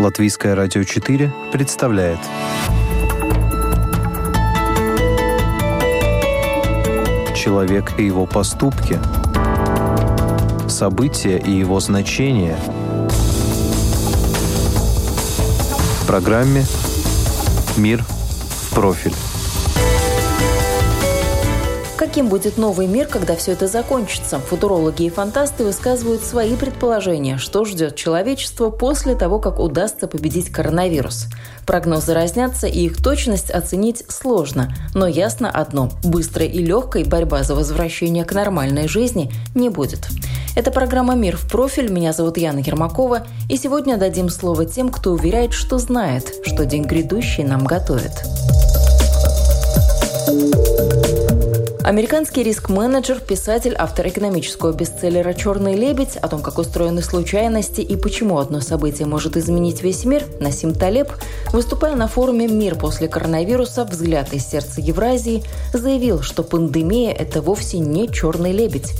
Латвийское радио 4 представляет. Человек и его поступки. События и его значения. В программе «Мир в профиль» Каким будет новый мир, когда все это закончится? Футурологи и фантасты высказывают свои предположения, что ждет человечество после того, как удастся победить коронавирус. Прогнозы разнятся, и их точность оценить сложно. Но ясно одно – быстрой и легкой борьба за возвращение к нормальной жизни не будет. Это программа «Мир в профиль». Меня зовут Яна Ермакова. И сегодня дадим слово тем, кто уверяет, что знает, что день грядущий нам готовит. Американский риск-менеджер, писатель, автор экономического бестселлера «Черный лебедь» о том, как устроены случайности и почему одно событие может изменить весь мир, Насим Талеб, выступая на форуме «Мир после коронавируса. Взгляд из сердца Евразии», заявил, что пандемия – это вовсе не «черный лебедь».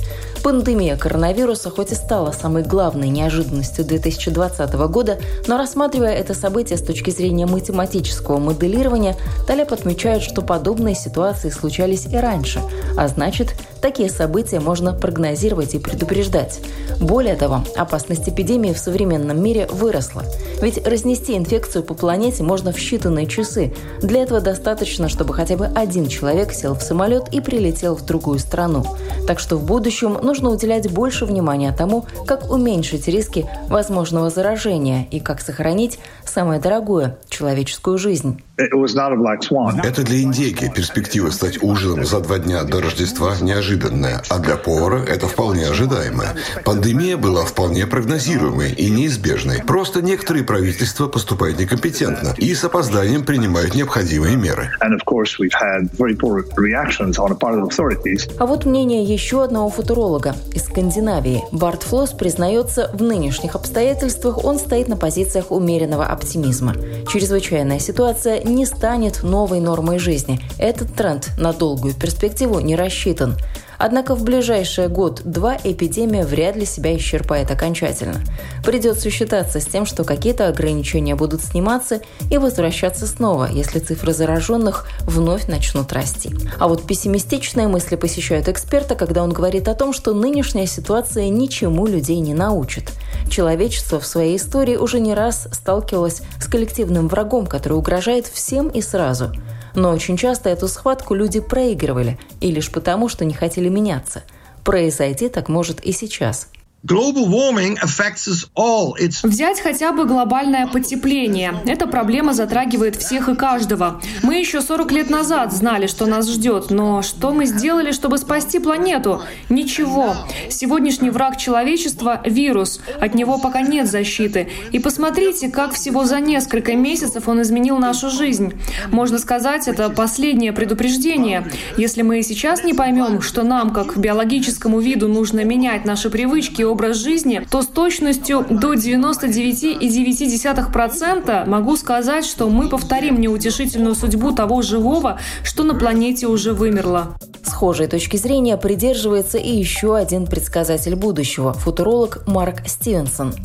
Пандемия коронавируса хоть и стала самой главной неожиданностью 2020 года, но рассматривая это событие с точки зрения математического моделирования, Талеб отмечает, что подобные ситуации случались и раньше, а значит, такие события можно прогнозировать и предупреждать. Более того, опасность эпидемии в современном мире выросла. Ведь разнести инфекцию по планете можно в считанные часы. Для этого достаточно, чтобы хотя бы один человек сел в самолет и прилетел в другую страну. Так что в будущем нужно уделять больше внимания тому, как уменьшить риски возможного заражения и как сохранить самое дорогое – человеческую жизнь. Это для индейки перспектива стать ужином за два дня до Рождества неожиданная, а для повара это вполне ожидаемое. Пандемия была вполне прогнозируемой и неизбежной. Просто некоторые правительства поступают некомпетентно и с опозданием принимают необходимые меры. А вот мнение еще одного футуролога из Скандинавии. Барт Флосс признается, в нынешних обстоятельствах он стоит на позициях умеренного оптимизма. Чрезвычайная ситуация не станет новой нормой жизни. Этот тренд на долгую перспективу не рассчитан. Однако в ближайший год-два эпидемия вряд ли себя исчерпает окончательно. Придется считаться с тем, что какие-то ограничения будут сниматься и возвращаться снова, если цифры зараженных вновь начнут расти. А вот пессимистичные мысли посещают эксперта, когда он говорит о том, что нынешняя ситуация ничему людей не научит. Человечество в своей истории уже не раз сталкивалось с коллективным врагом, который угрожает всем и сразу – но очень часто эту схватку люди проигрывали, и лишь потому, что не хотели меняться. Произойти так может и сейчас – Взять хотя бы глобальное потепление. Эта проблема затрагивает всех и каждого. Мы еще 40 лет назад знали, что нас ждет, но что мы сделали, чтобы спасти планету? Ничего. Сегодняшний враг человечества – вирус. От него пока нет защиты. И посмотрите, как всего за несколько месяцев он изменил нашу жизнь. Можно сказать, это последнее предупреждение. Если мы сейчас не поймем, что нам, как биологическому виду, нужно менять наши привычки образ жизни, то с точностью до 99,9% могу сказать, что мы повторим неутешительную судьбу того живого, что на планете уже вымерло. Схожей точки зрения придерживается и еще один предсказатель будущего – футуролог Марк Стивенсон.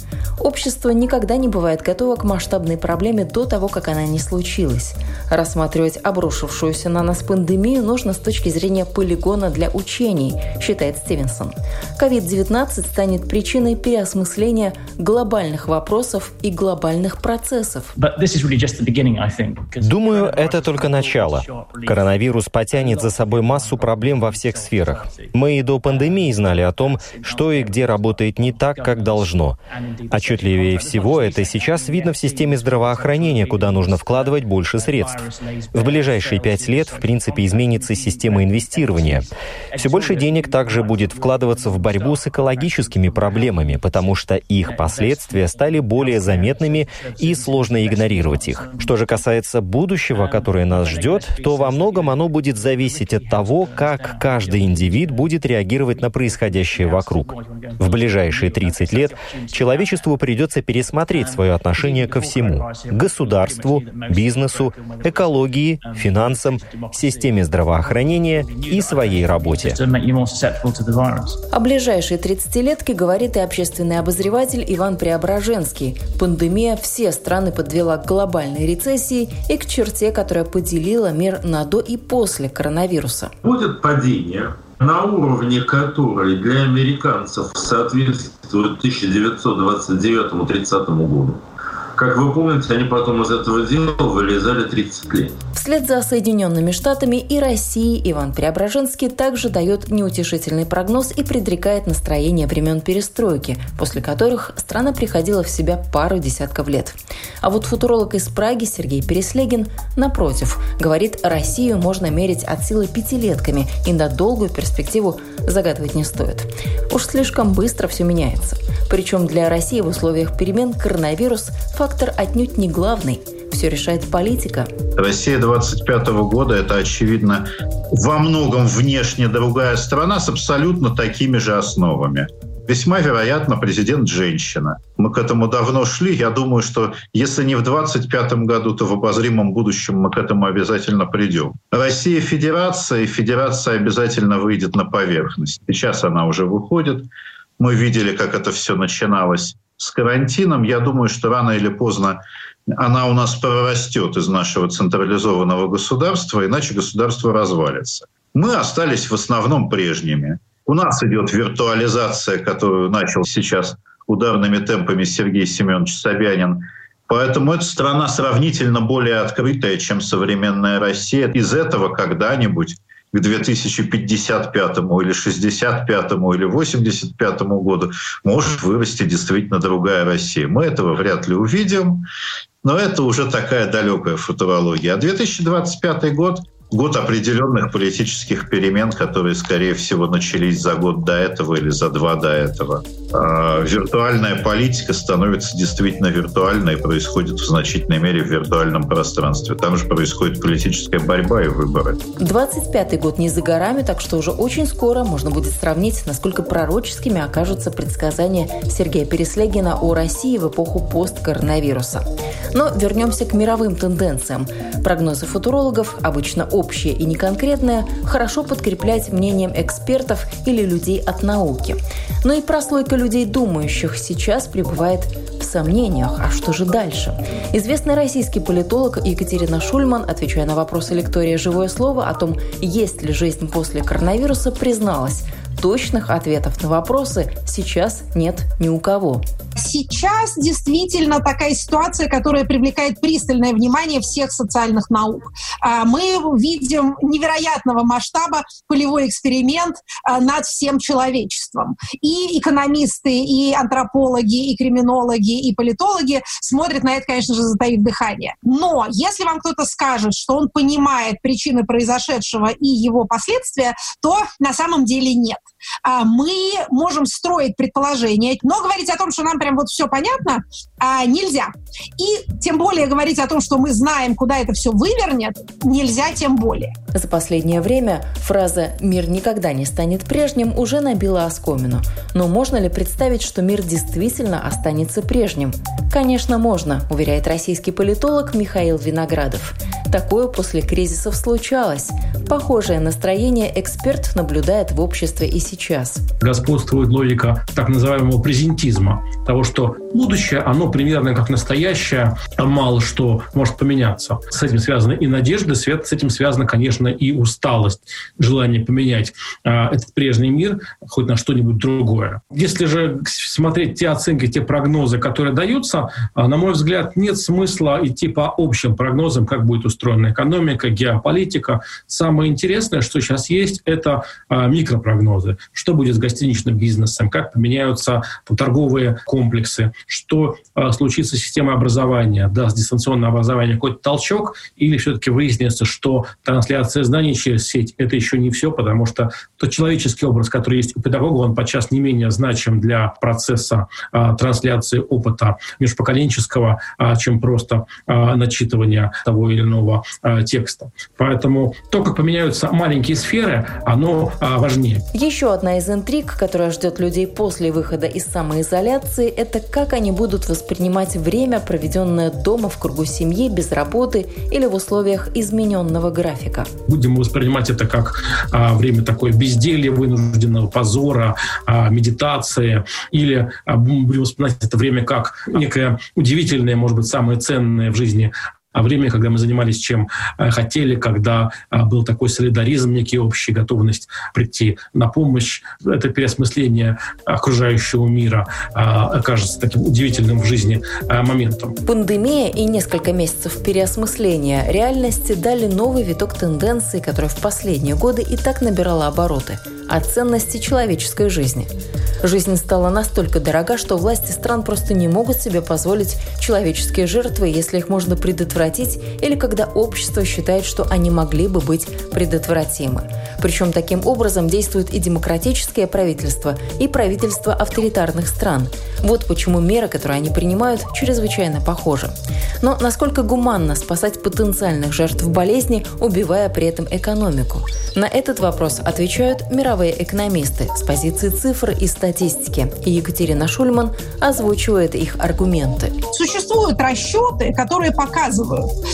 Общество никогда не бывает готово к масштабной проблеме до того, как она не случилась. Рассматривать обрушившуюся на нас пандемию нужно с точки зрения полигона для учений, считает Стивенсон. COVID-19 станет причиной переосмысления глобальных вопросов и глобальных процессов. Думаю, это только начало. Коронавирус потянет за собой массу проблем во всех сферах. Мы и до пандемии знали о том, что и где работает не так, как должно. Отчетливее всего это сейчас видно в системе здравоохранения, куда нужно вкладывать больше средств. В ближайшие пять лет, в принципе, изменится система инвестирования. Все больше денег также будет вкладываться в борьбу с экологическими проблемами, потому что их последствия стали более заметными и сложно игнорировать их. Что же касается будущего, которое нас ждет, то во многом оно будет зависеть от того, как каждый индивид будет реагировать на происходящее вокруг. В ближайшие 30 лет человечеству придется пересмотреть свое отношение ко всему — государству, бизнесу, экологии, финансам, системе здравоохранения и своей работе. О ближайшей 30-летке говорит и общественный обозреватель Иван Преображенский. Пандемия все страны подвела к глобальной рецессии и к черте, которая поделила мир на до и после коронавируса. Будет падение, на уровне которой для американцев соответствует 1929-30 году. Как вы помните, они потом из этого дела вылезали 30 лет. Вслед за Соединенными Штатами и Россией Иван Преображенский также дает неутешительный прогноз и предрекает настроение времен перестройки, после которых страна приходила в себя пару десятков лет. А вот футуролог из Праги Сергей Переслегин, напротив, говорит, Россию можно мерить от силы пятилетками и на долгую перспективу загадывать не стоит. Уж слишком быстро все меняется. Причем для России в условиях перемен коронавирус – фактор отнюдь не главный. Все решает политика. Россия 25 года – это, очевидно, во многом внешне другая страна с абсолютно такими же основами. Весьма вероятно, президент женщина. Мы к этому давно шли. Я думаю, что если не в 25 году, то в обозримом будущем мы к этому обязательно придем. Россия федерация, и федерация обязательно выйдет на поверхность. Сейчас она уже выходит. Мы видели, как это все начиналось с карантином. Я думаю, что рано или поздно она у нас прорастет из нашего централизованного государства, иначе государство развалится. Мы остались в основном прежними. У нас идет виртуализация, которую начал сейчас ударными темпами Сергей Семенович Собянин. Поэтому эта страна сравнительно более открытая, чем современная Россия. Из этого когда-нибудь к 2055 или 65 или 85 году может вырасти действительно другая Россия. Мы этого вряд ли увидим, но это уже такая далекая футурология. А 2025 год год определенных политических перемен, которые, скорее всего, начались за год до этого или за два до этого. А виртуальная политика становится действительно виртуальной и происходит в значительной мере в виртуальном пространстве. Там же происходит политическая борьба и выборы. 25-й год не за горами, так что уже очень скоро можно будет сравнить, насколько пророческими окажутся предсказания Сергея Переслегина о России в эпоху посткоронавируса. Но вернемся к мировым тенденциям. Прогнозы футурологов обычно общее и неконкретное, хорошо подкреплять мнением экспертов или людей от науки. Но и прослойка людей, думающих, сейчас пребывает в сомнениях. А что же дальше? Известный российский политолог Екатерина Шульман, отвечая на вопросы лектория «Живое слово» о том, есть ли жизнь после коронавируса, призналась – точных ответов на вопросы сейчас нет ни у кого. Сейчас действительно такая ситуация, которая привлекает пристальное внимание всех социальных наук. А, мы видим невероятного масштаба полевой эксперимент а, над всем человечеством. И экономисты, и антропологи, и криминологи, и политологи смотрят на это, конечно же, затаив дыхание. Но если вам кто-то скажет, что он понимает причины произошедшего и его последствия, то на самом деле нет. А, мы можем строить предположения, но говорить о том, что нам прям вот все понятно, а, нельзя. И тем более говорить о том, что мы знаем, куда это все вывернет, нельзя тем более. За последнее время фраза «мир никогда не станет прежним» уже набила оскомину. Но можно ли представить, что мир действительно останется прежним? Конечно, можно, уверяет российский политолог Михаил Виноградов. Такое после кризисов случалось. Похожее настроение эксперт наблюдает в обществе и сейчас. Господствует логика так называемого презентизма, того, что будущее, оно примерно как настоящее, мало что может поменяться. С этим связаны и надежды, с этим связана, конечно, и усталость, желание поменять а, этот прежний мир хоть на что-нибудь другое. Если же смотреть те оценки, те прогнозы, которые даются, а, на мой взгляд, нет смысла идти по общим прогнозам, как будет устроена экономика, геополитика. Самое интересное, что сейчас есть, это а, микропрогнозы. Что будет с гостиничным бизнесом, как поменяются торговые комплексы, что э, случится с системой образования, даст дистанционное образование какой-то толчок, или все-таки выяснится, что трансляция знаний через сеть — это еще не все, потому что тот человеческий образ, который есть у педагога, он подчас не менее значим для процесса э, трансляции опыта межпоколенческого, э, чем просто э, начитывание того или иного э, текста. Поэтому то, как поменяются маленькие сферы, оно э, важнее. Еще одна из интриг, которая ждет людей после выхода из самоизоляции, это как они будут воспринимать время, проведенное дома в кругу семьи, без работы или в условиях измененного графика. Будем воспринимать это как а, время такое безделья, вынужденного позора, а, медитации, или а, будем воспринимать это время как некое удивительное, может быть, самое ценное в жизни время, когда мы занимались чем э, хотели, когда э, был такой солидаризм, некий общий, готовность прийти на помощь. Это переосмысление окружающего мира э, кажется таким удивительным в жизни моментом. Пандемия и несколько месяцев переосмысления реальности дали новый виток тенденций, которая в последние годы и так набирала обороты – о ценности человеческой жизни. Жизнь стала настолько дорога, что власти стран просто не могут себе позволить человеческие жертвы, если их можно предотвратить, или когда общество считает, что они могли бы быть предотвратимы. Причем таким образом действуют и демократические правительства, и правительства авторитарных стран. Вот почему меры, которые они принимают, чрезвычайно похожи. Но насколько гуманно спасать потенциальных жертв болезни, убивая при этом экономику? На этот вопрос отвечают мировые экономисты с позиции цифр и статистики. И Екатерина Шульман озвучивает их аргументы. Существуют расчеты, которые показывают,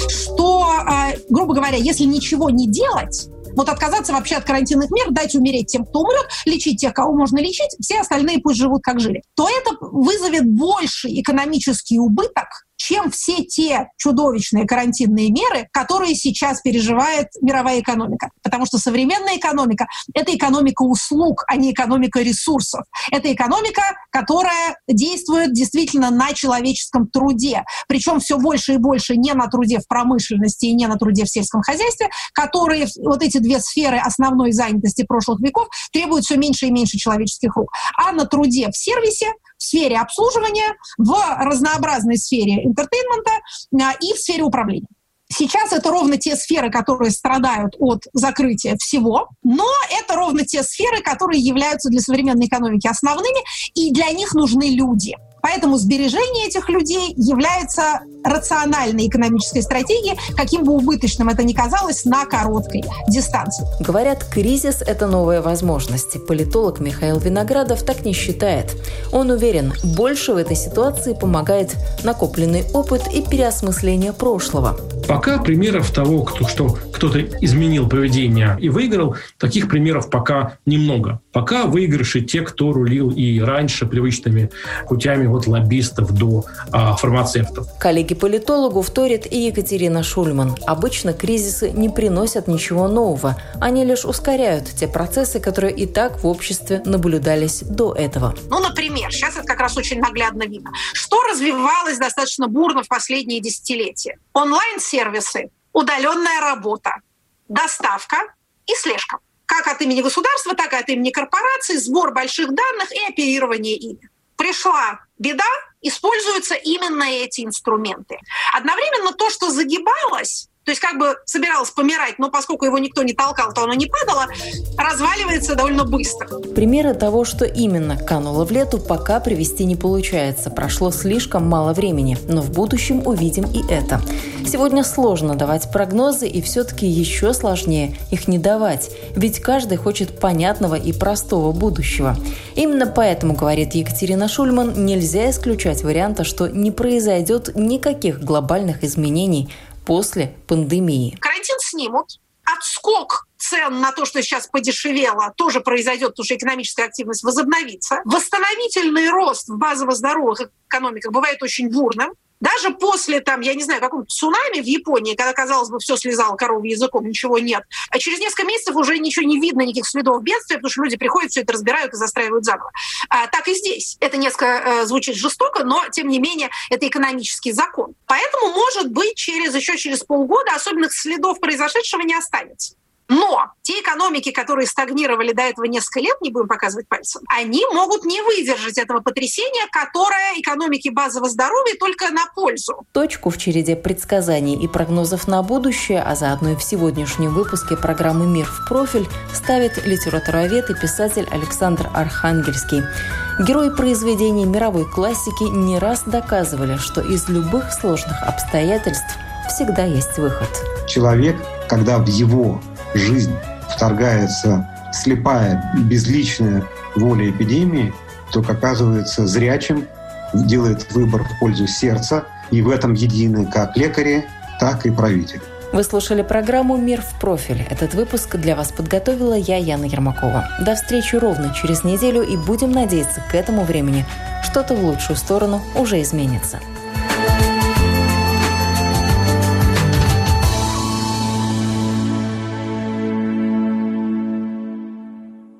что, а, грубо говоря, если ничего не делать, вот отказаться вообще от карантинных мер, дать умереть тем, кто умрет, лечить тех, кого можно лечить, все остальные пусть живут как жили, то это вызовет больший экономический убыток, чем все те чудовищные карантинные меры, которые сейчас переживает мировая экономика. Потому что современная экономика — это экономика услуг, а не экономика ресурсов. Это экономика, которая действует действительно на человеческом труде. Причем все больше и больше не на труде в промышленности и не на труде в сельском хозяйстве, которые вот эти две сферы основной занятости прошлых веков требуют все меньше и меньше человеческих рук. А на труде в сервисе, в сфере обслуживания, в разнообразной сфере entertainment а, и в сфере управления. Сейчас это ровно те сферы, которые страдают от закрытия всего, но это ровно те сферы, которые являются для современной экономики основными, и для них нужны люди. Поэтому сбережение этих людей является рациональной экономической стратегией, каким бы убыточным это ни казалось на короткой дистанции. Говорят, кризис – это новые возможности. Политолог Михаил Виноградов так не считает. Он уверен, больше в этой ситуации помогает накопленный опыт и переосмысление прошлого. Пока примеров того, кто, что кто-то изменил поведение и выиграл, таких примеров пока немного. Пока выигрыши те, кто рулил и раньше привычными путями от лоббистов до а, фармацевтов. Коллеги-политологу вторит и Екатерина Шульман. Обычно кризисы не приносят ничего нового. Они лишь ускоряют те процессы, которые и так в обществе наблюдались до этого. Ну, например, сейчас это как раз очень наглядно видно. Что развивалось достаточно бурно в последние десятилетия? Онлайн-сервисы, удаленная работа, доставка и слежка как от имени государства, так и от имени корпораций, сбор больших данных и оперирование ими. Пришла беда, используются именно эти инструменты. Одновременно то, что загибалось, то есть как бы собиралось помирать, но поскольку его никто не толкал, то оно не падало, разваливается довольно быстро. Примеры того, что именно кануло в лету, пока привести не получается. Прошло слишком мало времени, но в будущем увидим и это. Сегодня сложно давать прогнозы, и все-таки еще сложнее их не давать, ведь каждый хочет понятного и простого будущего. Именно поэтому, говорит Екатерина Шульман, нельзя исключать варианта, что не произойдет никаких глобальных изменений после пандемии. Карантин снимут, отскок цен на то, что сейчас подешевело, тоже произойдет, потому что экономическая активность возобновится. Восстановительный рост в базово-здоровых экономиках бывает очень бурным. Даже после, там, я не знаю, какого-то цунами в Японии, когда, казалось бы, все слезало коровьим языком, ничего нет, а через несколько месяцев уже ничего не видно, никаких следов бедствия, потому что люди приходят, все это разбирают и застраивают заново. А, так и здесь. Это несколько э, звучит жестоко, но, тем не менее, это экономический закон. Поэтому, может быть, через еще через полгода особенных следов произошедшего не останется. Но те экономики, которые стагнировали до этого несколько лет, не будем показывать пальцем, они могут не выдержать этого потрясения, которое экономике базового здоровья только на пользу. Точку в череде предсказаний и прогнозов на будущее, а заодно и в сегодняшнем выпуске программы «Мир в профиль» ставит литературовед и писатель Александр Архангельский. Герои произведений мировой классики не раз доказывали, что из любых сложных обстоятельств всегда есть выход. Человек, когда в его жизнь вторгается слепая, безличная воля эпидемии, то оказывается зрячим, делает выбор в пользу сердца, и в этом едины как лекари, так и правители. Вы слушали программу «Мир в профиль». Этот выпуск для вас подготовила я, Яна Ермакова. До встречи ровно через неделю и будем надеяться, к этому времени что-то в лучшую сторону уже изменится.